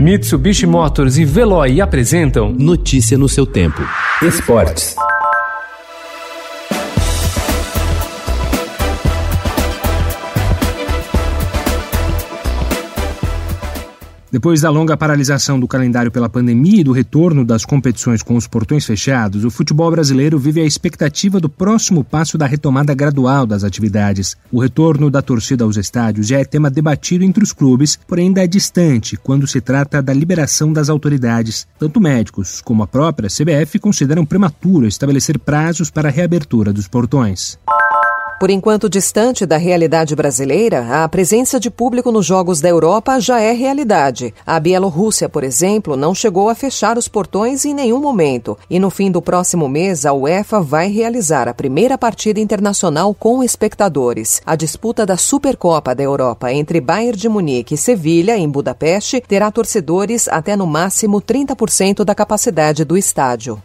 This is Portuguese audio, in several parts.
Mitsubishi Motors e Veloy apresentam Notícia no seu tempo. Esportes. Depois da longa paralisação do calendário pela pandemia e do retorno das competições com os portões fechados, o futebol brasileiro vive a expectativa do próximo passo da retomada gradual das atividades. O retorno da torcida aos estádios já é tema debatido entre os clubes, porém ainda é distante quando se trata da liberação das autoridades. Tanto médicos como a própria CBF consideram prematuro estabelecer prazos para a reabertura dos portões. Por enquanto distante da realidade brasileira, a presença de público nos Jogos da Europa já é realidade. A Bielorrússia, por exemplo, não chegou a fechar os portões em nenhum momento. E no fim do próximo mês, a UEFA vai realizar a primeira partida internacional com espectadores. A disputa da Supercopa da Europa entre Bayern de Munique e Sevilha, em Budapeste, terá torcedores até no máximo 30% da capacidade do estádio.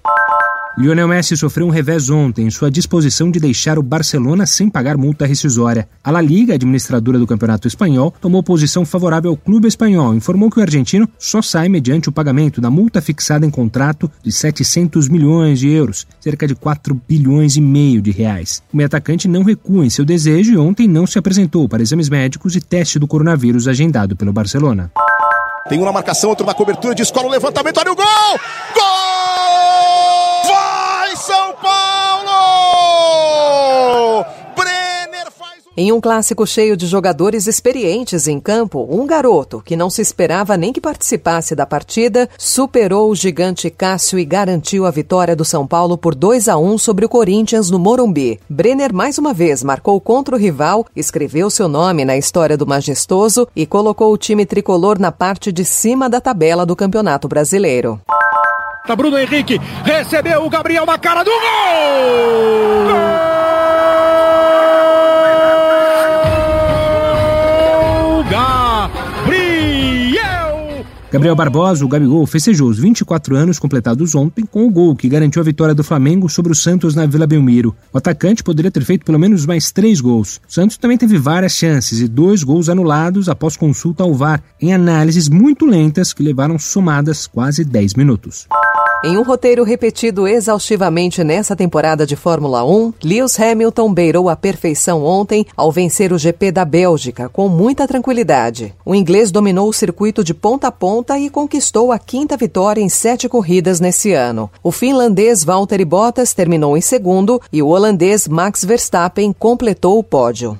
Lionel Messi sofreu um revés ontem em sua disposição de deixar o Barcelona sem pagar multa rescisória. A La Liga, administradora do Campeonato Espanhol, tomou posição favorável ao clube espanhol e informou que o argentino só sai mediante o pagamento da multa fixada em contrato de 700 milhões de euros, cerca de 4 bilhões e meio de reais. O meio atacante não recua em seu desejo e ontem não se apresentou para exames médicos e teste do coronavírus agendado pelo Barcelona. Tem um na marcação, outro na cobertura de escola, o levantamento, olha o gol! Gol! São Paulo! Brenner faz. Em um clássico cheio de jogadores experientes em campo, um garoto que não se esperava nem que participasse da partida superou o gigante Cássio e garantiu a vitória do São Paulo por 2 a 1 sobre o Corinthians no Morumbi. Brenner mais uma vez marcou contra o rival, escreveu seu nome na história do majestoso e colocou o time tricolor na parte de cima da tabela do Campeonato Brasileiro. Tá Bruno Henrique, recebeu o Gabriel na cara do gol! Gol! Gabriel Barbosa, o Gabigol, festejou os 24 anos completados ontem com o gol que garantiu a vitória do Flamengo sobre o Santos na Vila Belmiro. O atacante poderia ter feito pelo menos mais três gols. O Santos também teve várias chances e dois gols anulados após consulta ao VAR, em análises muito lentas que levaram somadas quase 10 minutos. Em um roteiro repetido exaustivamente nessa temporada de Fórmula 1, Lewis Hamilton beirou a perfeição ontem ao vencer o GP da Bélgica com muita tranquilidade. O inglês dominou o circuito de ponta a ponta e conquistou a quinta vitória em sete corridas nesse ano. O finlandês Valtteri Bottas terminou em segundo e o holandês Max Verstappen completou o pódio.